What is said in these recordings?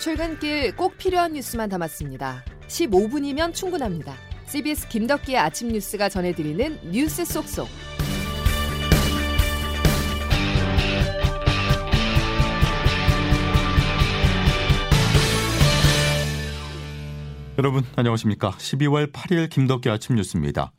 출근길 꼭 필요한 뉴스만 담았습니다. 15분이면 충분합니다. CBS 김덕기의 아침 뉴스가 전해드리는 뉴스 속속. 여러분 안녕하십니까? 12월 8일 김덕기 아침 뉴스입니다.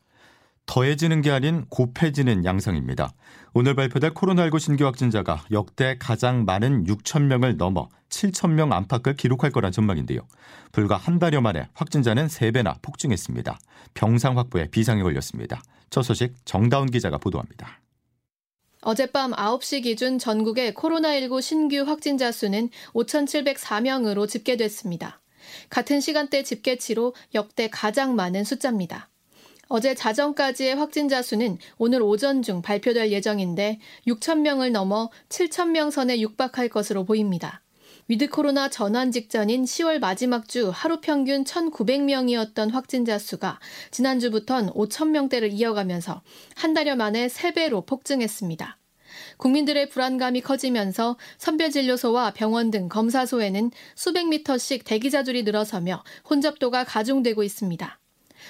더해지는 게 아닌 곱해지는 양상입니다. 오늘 발표될 코로나19 신규 확진자가 역대 가장 많은 6천 명을 넘어 7천 명 안팎을 기록할 거란 전망인데요. 불과 한 달여 만에 확진자는 3배나 폭증했습니다. 병상 확보에 비상이 걸렸습니다. 첫 소식 정다운 기자가 보도합니다. 어젯밤 9시 기준 전국의 코로나19 신규 확진자 수는 5,704명으로 집계됐습니다. 같은 시간대 집계치로 역대 가장 많은 숫자입니다. 어제 자정까지의 확진자 수는 오늘 오전 중 발표될 예정인데 6천 명을 넘어 7천 명 선에 육박할 것으로 보입니다. 위드 코로나 전환 직전인 10월 마지막 주 하루 평균 1,900명이었던 확진자 수가 지난주부턴 5,000명대를 이어가면서 한 달여 만에 3배로 폭증했습니다. 국민들의 불안감이 커지면서 선별진료소와 병원 등 검사소에는 수백 미터씩 대기자줄이 늘어서며 혼잡도가 가중되고 있습니다.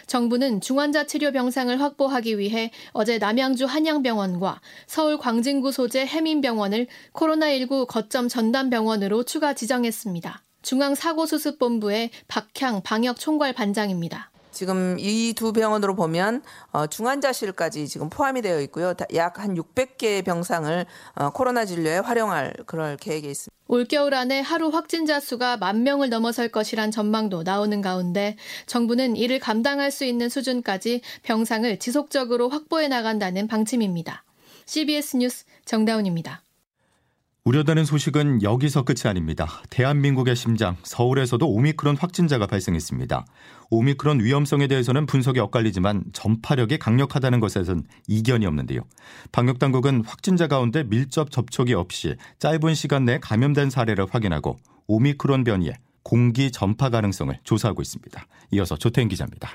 정부는 중환자 치료 병상을 확보하기 위해 어제 남양주 한양병원과 서울 광진구 소재 해민병원을 코로나19 거점 전담병원으로 추가 지정했습니다. 중앙사고수습본부의 박향 방역총괄 반장입니다. 지금 이 두 병원으로 보면 어, 중환자실까지 지금 포함이 되어 있고요. 약 한 600개의 병상을 어, 코로나 진료에 활용할 그럴 계획이 있습니다. 올겨울 안에 하루 확진자 수가 만 명을 넘어설 것이란 전망도 나오는 가운데 정부는 이를 감당할 수 있는 수준까지 병상을 지속적으로 확보해 나간다는 방침입니다. CBS 뉴스 정다운입니다. 우려되는 소식은 여기서 끝이 아닙니다. 대한민국의 심장, 서울에서도 오미크론 확진자가 발생했습니다. 오미크론 위험성에 대해서는 분석이 엇갈리지만 전파력이 강력하다는 것에선 이견이 없는데요. 방역당국은 확진자 가운데 밀접 접촉이 없이 짧은 시간 내에 감염된 사례를 확인하고 오미크론 변이의 공기 전파 가능성을 조사하고 있습니다. 이어서 조태인 기자입니다.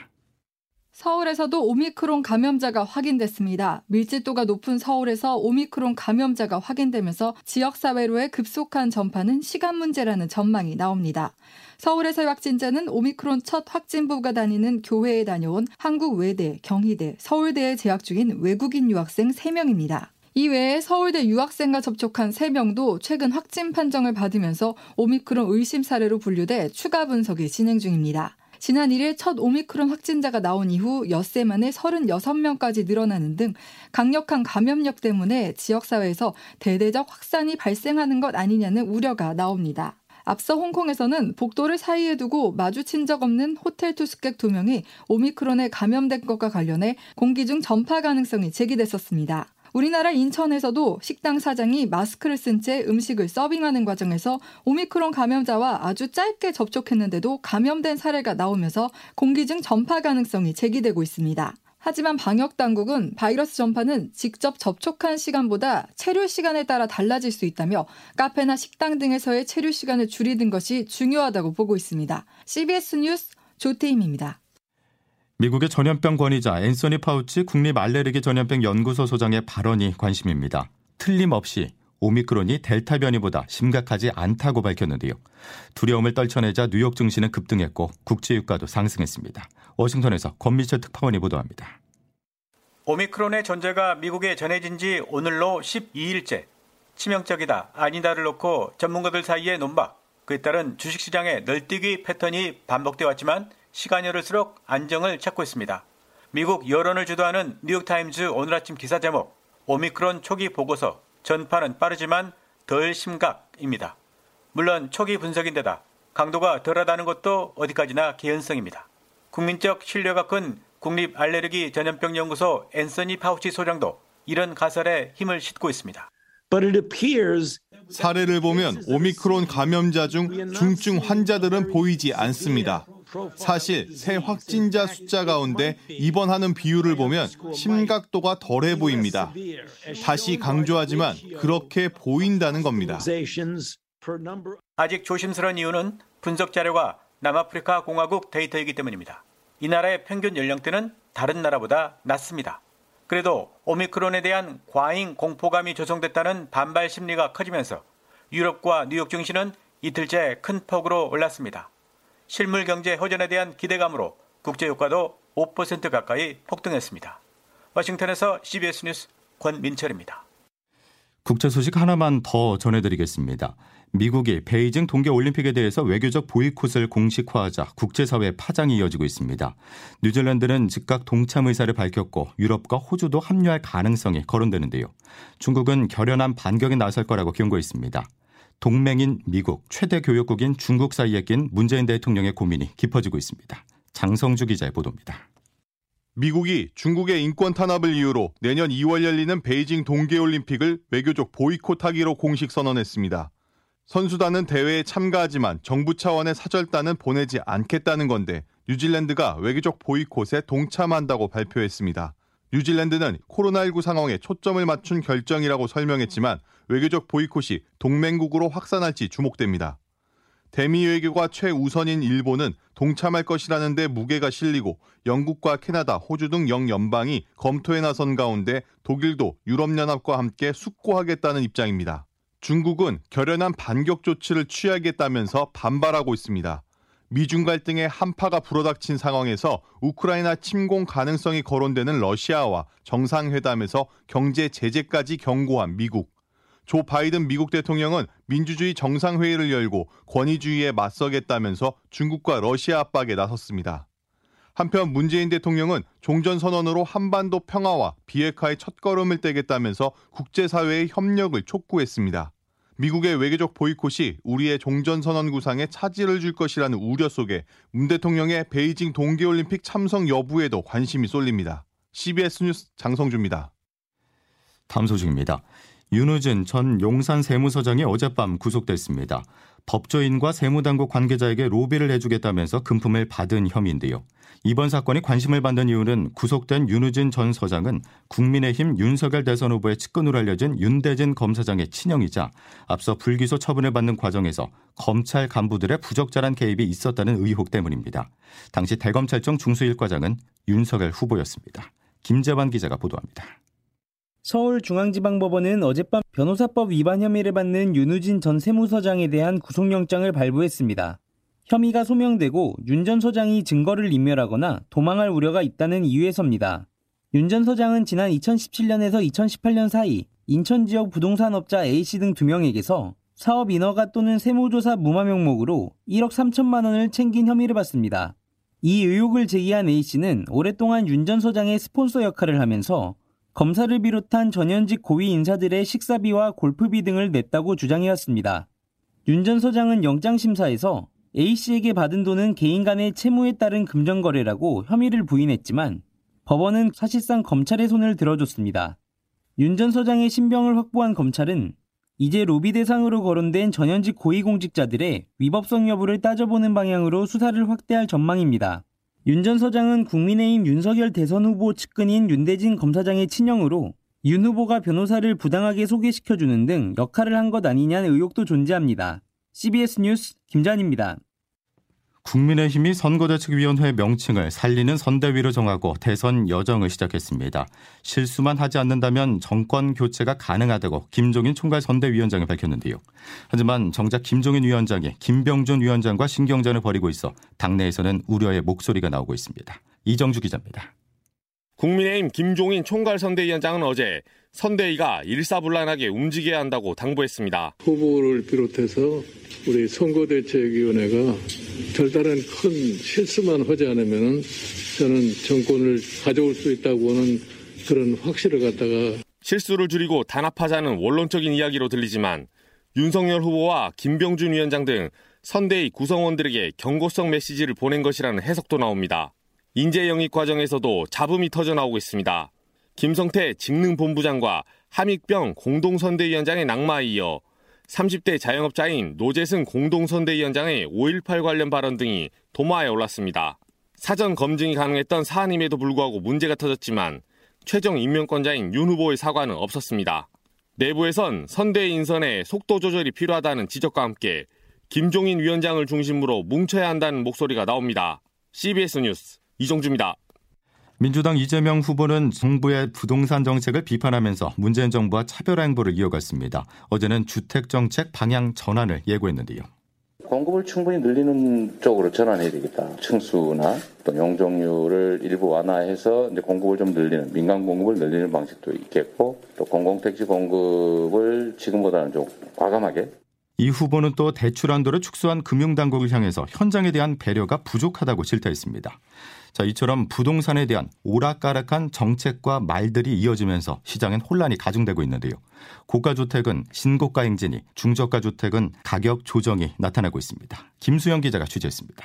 서울에서도 오미크론 감염자가 확인됐습니다. 밀집도가 높은 서울에서 오미크론 감염자가 확인되면서 지역사회로의 급속한 전파는 시간 문제라는 전망이 나옵니다. 서울에서의 확진자는 오미크론 첫 확진부가 다니는 교회에 다녀온 한국외대, 경희대, 서울대에 재학 중인 외국인 유학생 3명입니다. 이외에 서울대 유학생과 접촉한 3명도 최근 확진 판정을 받으면서 오미크론 의심 사례로 분류돼 추가 분석이 진행 중입니다. 지난 1일 첫 오미크론 확진자가 나온 이후 엿새 만에 36명까지 늘어나는 등 강력한 감염력 때문에 지역사회에서 대대적 확산이 발생하는 것 아니냐는 우려가 나옵니다. 앞서 홍콩에서는 복도를 사이에 두고 마주친 적 없는 호텔 투숙객 2명이 오미크론에 감염된 것과 관련해 공기 중 전파 가능성이 제기됐었습니다. 우리나라 인천에서도 식당 사장이 마스크를 쓴 채 음식을 서빙하는 과정에서 오미크론 감염자와 아주 짧게 접촉했는데도 감염된 사례가 나오면서 공기 중 전파 가능성이 제기되고 있습니다. 하지만 방역 당국은 바이러스 전파는 직접 접촉한 시간보다 체류 시간에 따라 달라질 수 있다며 카페나 식당 등에서의 체류 시간을 줄이는 것이 중요하다고 보고 있습니다. CBS 뉴스 조태임입니다. 미국의 전염병 권위자 앤서니 파우치 국립 알레르기 전염병 연구소 소장의 발언이 관심입니다. 틀림없이 오미크론이 델타 변이보다 심각하지 않다고 밝혔는데요. 두려움을 떨쳐내자 뉴욕 증시는 급등했고 국제 유가도 상승했습니다. 워싱턴에서 권미철 특파원이 보도합니다. 오미크론의 존재가 미국에 전해진 지 오늘로 12일째. 치명적이다, 아니다를 놓고 전문가들 사이에 논박. 그에 따른 주식시장의 널뛰기 패턴이 반복되어 왔지만 시간이 흐를수록 안정을 찾고 있습니다. 미국 여론을 주도하는 뉴욕타임즈 오늘 아침 기사 제목 오미크론 초기 보고서 전파는 빠르지만 덜 심각입니다. 물론 초기 분석인데다 강도가 덜하다는 것도 어디까지나 개연성입니다. 국민적 신뢰가 큰 국립 알레르기 전염병 연구소 앤서니 파우치 소장도 이런 가설에 힘을 싣고 있습니다. 사례를 보면 오미크론 감염자 중 중증 환자들은 보이지 않습니다. 사실 새 확진자 숫자 가운데 입원하는 비율을 보면 심각도가 덜해 보입니다. 다시 강조하지만 그렇게 보인다는 겁니다. 아직 조심스러운 이유는 분석 자료가 남아프리카 공화국 데이터이기 때문입니다. 이 나라의 평균 연령대는 다른 나라보다 낮습니다. 그래도 오미크론에 대한 과잉 공포감이 조성됐다는 반발 심리가 커지면서 유럽과 뉴욕 증시는 이틀째 큰 폭으로 올랐습니다. 실물 경제 호전에 대한 기대감으로 국제 유가도 5% 가까이 폭등했습니다. 워싱턴에서 CBS 뉴스 권민철입니다. 국제 소식 하나만 더 전해드리겠습니다. 미국이 베이징 동계올림픽에 대해서 외교적 보이콧을 공식화하자 국제사회 파장이 이어지고 있습니다. 뉴질랜드는 즉각 동참 의사를 밝혔고 유럽과 호주도 합류할 가능성이 거론되는데요. 중국은 결연한 반격에 나설 거라고 경고했습니다. 동맹인 미국, 최대 교역국인 중국 사이에 낀 문재인 대통령의 고민이 깊어지고 있습니다. 장성주 기자의 보도입니다. 미국이 중국의 인권 탄압을 이유로 내년 2월 열리는 베이징 동계올림픽을 외교적 보이콧하기로 공식 선언했습니다. 선수단은 대회에 참가하지만 정부 차원의 사절단은 보내지 않겠다는 건데 뉴질랜드가 외교적 보이콧에 동참한다고 발표했습니다. 뉴질랜드는 코로나19 상황에 초점을 맞춘 결정이라고 설명했지만 외교적 보이콧이 동맹국으로 확산할지 주목됩니다. 대미 외교가 최우선인 일본은 동참할 것이라는데 무게가 실리고 영국과 캐나다, 호주 등 영연방이 검토에 나선 가운데 독일도 유럽연합과 함께 숙고하겠다는 입장입니다. 중국은 결연한 반격 조치를 취하겠다면서 반발하고 있습니다. 미중 갈등의 한파가 불어닥친 상황에서 우크라이나 침공 가능성이 거론되는 러시아와 정상회담에서 경제 제재까지 경고한 미국. 조 바이든 미국 대통령은 민주주의 정상회의를 열고 권위주의에 맞서겠다면서 중국과 러시아 압박에 나섰습니다. 한편 문재인 대통령은 종전선언으로 한반도 평화와 비핵화의 첫걸음을 떼겠다면서 국제사회의 협력을 촉구했습니다. 미국의 외교적 보이콧이 우리의 종전선언 구상에 차질을 줄 것이라는 우려 속에 문 대통령의 베이징 동계올림픽 참석 여부에도 관심이 쏠립니다. CBS 뉴스 장성주입니다. 다음 소식입니다. 윤우진 전 용산 세무서장이 어젯밤 구속됐습니다. 법조인과 세무당국 관계자에게 로비를 해주겠다면서 금품을 받은 혐의인데요. 이번 사건이 관심을 받는 이유는 구속된 윤우진 전 서장은 국민의힘 윤석열 대선 후보의 측근으로 알려진 윤대진 검사장의 친형이자 앞서 불기소 처분을 받는 과정에서 검찰 간부들의 부적절한 개입이 있었다는 의혹 때문입니다. 당시 대검찰청 중수일과장은 윤석열 후보였습니다. 김재환 기자가 보도합니다. 서울중앙지방법원은 어젯밤 변호사법 위반 혐의를 받는 윤우진 전 세무서장에 대한 구속영장을 발부했습니다. 혐의가 소명되고 윤 전 서장이 증거를 인멸하거나 도망할 우려가 있다는 이유에서입니다. 윤 전 서장은 지난 2017년에서 2018년 사이 인천 지역 부동산업자 A씨 등 2명에게서 사업 인허가 또는 세무조사 무마 명목으로 1억 3천만 원을 챙긴 혐의를 받습니다. 이 의혹을 제기한 A씨는 오랫동안 윤 전 서장의 스폰서 역할을 하면서 검사를 비롯한 전현직 고위 인사들의 식사비와 골프비 등을 냈다고 주장해왔습니다. 윤전 서장은 영장심사에서 A씨에게 받은 돈은 개인 간의 채무에 따른 금전거래라고 혐의를 부인했지만 법원은 사실상 검찰의 손을 들어줬습니다. 윤전 서장의 신병을 확보한 검찰은 이제 로비 대상으로 거론된 전현직 고위공직자들의 위법성 여부를 따져보는 방향으로 수사를 확대할 전망입니다. 윤전 서장은 국민의힘 윤석열 대선 후보 측근인 윤대진 검사장의 친형으로 윤 후보가 변호사를 부당하게 소개시켜주는 등 역할을 한 것 아니냐는 의혹도 존재합니다. CBS 뉴스 김잔입니다. 국민의힘이 선거대책위원회 명칭을 살리는 선대위로 정하고 대선 여정을 시작했습니다. 실수만 하지 않는다면 정권 교체가 가능하다고 김종인 총괄 선대위원장이 밝혔는데요. 하지만 정작 김종인 위원장이 김병준 위원장과 신경전을 벌이고 있어 당내에서는 우려의 목소리가 나오고 있습니다. 이정주 기자입니다. 국민의힘 김종인 총괄 선대위원장은 어제 선대위가 일사불란하게 움직여야 한다고 당부했습니다. 후보를 비롯해서 우리 선거대책위원회가 별다른 큰 실수만 하지 않으면 저는 정권을 가져올 수 있다고 하는 그런 확신을 갖다가 실수를 줄이고 단합하자는 원론적인 이야기로 들리지만 윤석열 후보와 김병준 위원장 등 선대위 구성원들에게 경고성 메시지를 보낸 것이라는 해석도 나옵니다. 인재 영입 과정에서도 잡음이 터져 나오고 있습니다. 김성태 직능본부장과 함익병 공동선대위원장의 낙마에 이어 30대 자영업자인 노재승 공동선대위원장의 5.18 관련 발언 등이 도마에 올랐습니다. 사전 검증이 가능했던 사안임에도 불구하고 문제가 터졌지만 최종 임명권자인 윤 후보의 사과는 없었습니다. 내부에선 선대 인선에 속도 조절이 필요하다는 지적과 함께 김종인 위원장을 중심으로 뭉쳐야 한다는 목소리가 나옵니다. CBS 뉴스 이종주입니다. 민주당 이재명 후보는 정부의 부동산 정책을 비판하면서 문재인 정부와 차별 행보를 이어갔습니다. 어제는 주택 정책 방향 전환을 예고했는데요. 공급을 충분히 늘리는 쪽으로 전환해야 되겠다. 층수나 또 용적률을 일부 완화해서 이제 공급을 좀 늘리는 민간 공급을 늘리는 방식도 있겠고 또 공공택지 공급을 지금보다는 좀 과감하게 이 후보는 또 대출 한도를 축소한 금융당국을 향해서 현장에 대한 배려가 부족하다고 질타했습니다. 자, 이처럼 부동산에 대한 오락가락한 정책과 말들이 이어지면서 시장엔 혼란이 가중되고 있는데요. 고가 주택은 신고가 행진이, 중저가 주택은 가격 조정이 나타나고 있습니다. 김수영 기자가 취재했습니다.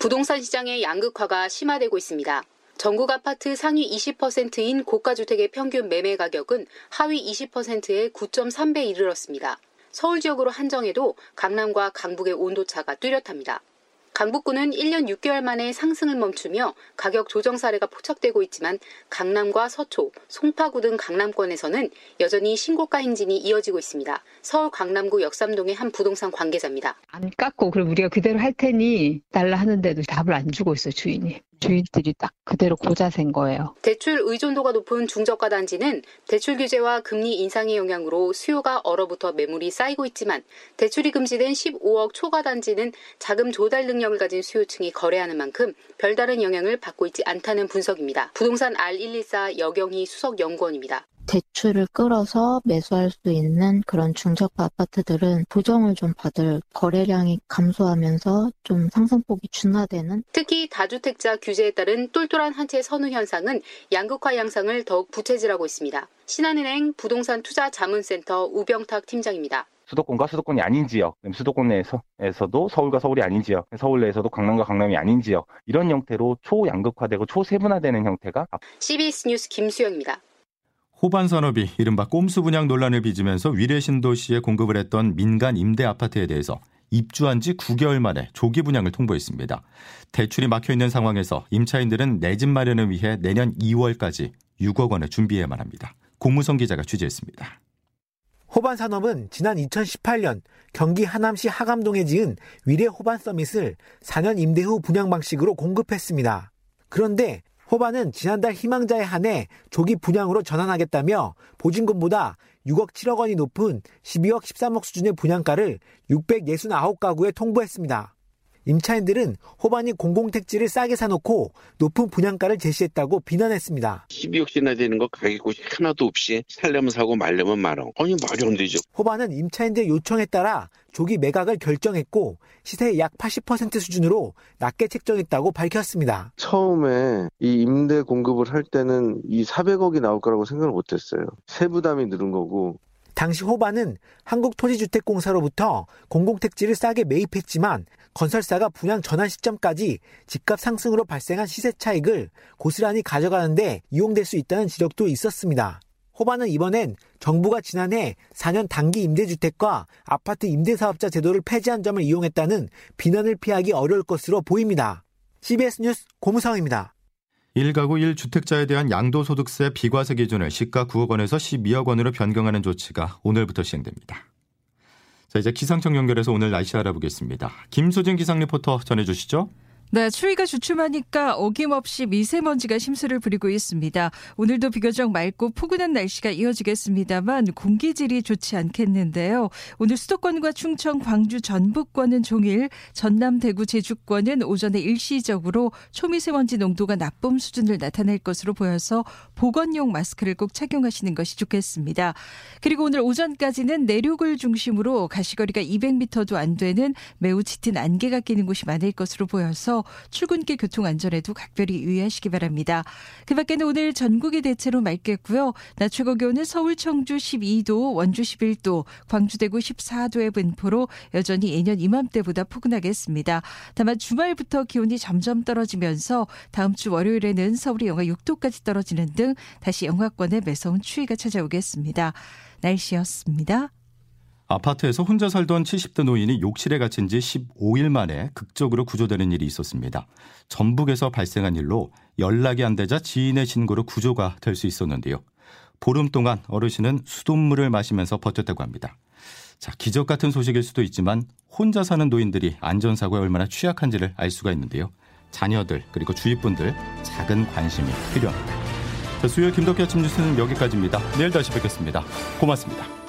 부동산 시장의 양극화가 심화되고 있습니다. 전국 아파트 상위 20%인 고가주택의 평균 매매 가격은 하위 20%의 9.3배 이르렀습니다. 서울 지역으로 한정해도 강남과 강북의 온도차가 뚜렷합니다. 강북구는 1년 6개월 만에 상승을 멈추며 가격 조정 사례가 포착되고 있지만 강남과 서초, 송파구 등 강남권에서는 여전히 신고가 행진이 이어지고 있습니다. 서울 강남구 역삼동의 한 부동산 관계자입니다. 안 깎고 그럼 우리가 그대로 할 테니 달라 하는데도 답을 안 주고 있어요 주인이. 주인들이 딱 그대로 고자센 거예요. 대출 의존도가 높은 중저가 단지는 대출 규제와 금리 인상의 영향으로 수요가 얼어붙어 매물이 쌓이고 있지만 대출이 금지된 15억 초과 단지는 자금 조달 능력을 가진 수요층이 거래하는 만큼 별다른 영향을 받고 있지 않다는 분석입니다. 부동산 R114 여경희 수석 연구원입니다. 대출을 끌어서 매수할 수 있는 그런 중저가 아파트들은 보정을 좀 받을 거래량이 감소하면서 좀 상승폭이 준화되는 특히 다주택자 규제에 따른 똘똘한 한채 선호 현상은 양극화 양상을 더욱 부채질하고 있습니다. 신한은행 부동산 투자 자문센터 우병탁 팀장입니다. 수도권과 수도권이 아닌 지역, 수도권 내에서도 서울과 서울이 아닌 지역, 서울 내에서도 강남과 강남이 아닌 지역 이런 형태로 초양극화되고 초세분화되는 형태가 CBS 뉴스 김수영입니다. 호반 산업이 이른바 꼼수 분양 논란을 빚으면서 위례 신도시에 공급을 했던 민간 임대 아파트에 대해서 입주한 지 9개월 만에 조기 분양을 통보했습니다. 대출이 막혀 있는 상황에서 임차인들은 내 집 마련을 위해 내년 2월까지 6억 원을 준비해야만 합니다. 공무성 기자가 취재했습니다. 호반 산업은 지난 2018년 경기 하남시 하감동에 지은 위례 호반 서밋을 4년 임대 후 분양 방식으로 공급했습니다. 그런데 호반은 지난달 희망자에 한해 조기 분양으로 전환하겠다며 보증금보다 6억 7억 원이 높은 12억 13억 수준의 분양가를 669가구에 통보했습니다. 임차인들은 호반이 공공택지를 싸게 사놓고 높은 분양가를 제시했다고 비난했습니다. 12억씩이나 되는 거 가격 고시 하나도 없이 살려면 사고 말려면 말어. 아니 말이 안 되죠. 호반은 임차인들 요청에 따라 조기 매각을 결정했고 시세의 약 80% 수준으로 낮게 책정했다고 밝혔습니다. 처음에 이 임대 공급을 할 때는 이 400억이 나올 거라고 생각을 못했어요. 세부담이 늘은 거고 당시 호반은 한국토지주택공사로부터 공공택지를 싸게 매입했지만 건설사가 분양 전환 시점까지 집값 상승으로 발생한 시세 차익을 고스란히 가져가는데 이용될 수 있다는 지적도 있었습니다. 호반은 이번엔 정부가 지난해 4년 단기 임대주택과 아파트 임대사업자 제도를 폐지한 점을 이용했다는 비난을 피하기 어려울 것으로 보입니다. CBS 뉴스 고무상입니다. 1가구 1주택자에 대한 양도소득세 비과세 기준을 시가 9억 원에서 12억 원으로 변경하는 조치가 오늘부터 시행됩니다. 자, 이제 기상청 연결해서 오늘 날씨 알아보겠습니다. 김소진 기상 리포터 전해주시죠. 네, 추위가 주춤하니까 어김없이 미세먼지가 심수를 부리고 있습니다. 오늘도 비교적 맑고 포근한 날씨가 이어지겠습니다만 공기질이 좋지 않겠는데요. 오늘 수도권과 충청, 광주, 전북권은 종일, 전남, 대구, 제주권은 오전에 일시적으로 초미세먼지 농도가 나쁨 수준을 나타낼 것으로 보여서 보건용 마스크를 꼭 착용하시는 것이 좋겠습니다. 그리고 오늘 오전까지는 내륙을 중심으로 가시거리가 200m도 안 되는 매우 짙은 안개가 끼는 곳이 많을 것으로 보여서 출근길 교통 안전에도 각별히 유의하시기 바랍니다. 그 밖에는 오늘 전국이 대체로 맑겠고요. 낮 최고 기온은 서울 청주 12도, 원주 11도, 광주 대구 14도의 분포로 여전히 예년 이맘때보다 포근하겠습니다. 다만 주말부터 기온이 점점 떨어지면서 다음 주 월요일에는 서울이 영하 6도까지 떨어지는 등 다시 영하권의 매서운 추위가 찾아오겠습니다. 날씨였습니다. 아파트에서 혼자 살던 70대 노인이 욕실에 갇힌 지 15일 만에 극적으로 구조되는 일이 있었습니다. 전북에서 발생한 일로 연락이 안 되자 지인의 신고로 구조가 될 수 있었는데요. 보름 동안 어르신은 수돗물을 마시면서 버텼다고 합니다. 자, 기적 같은 소식일 수도 있지만 혼자 사는 노인들이 안전사고에 얼마나 취약한지를 알 수가 있는데요. 자녀들 그리고 주위 분들 작은 관심이 필요합니다. 자, 수요일 김덕기 아침 뉴스는 여기까지입니다. 내일 다시 뵙겠습니다. 고맙습니다.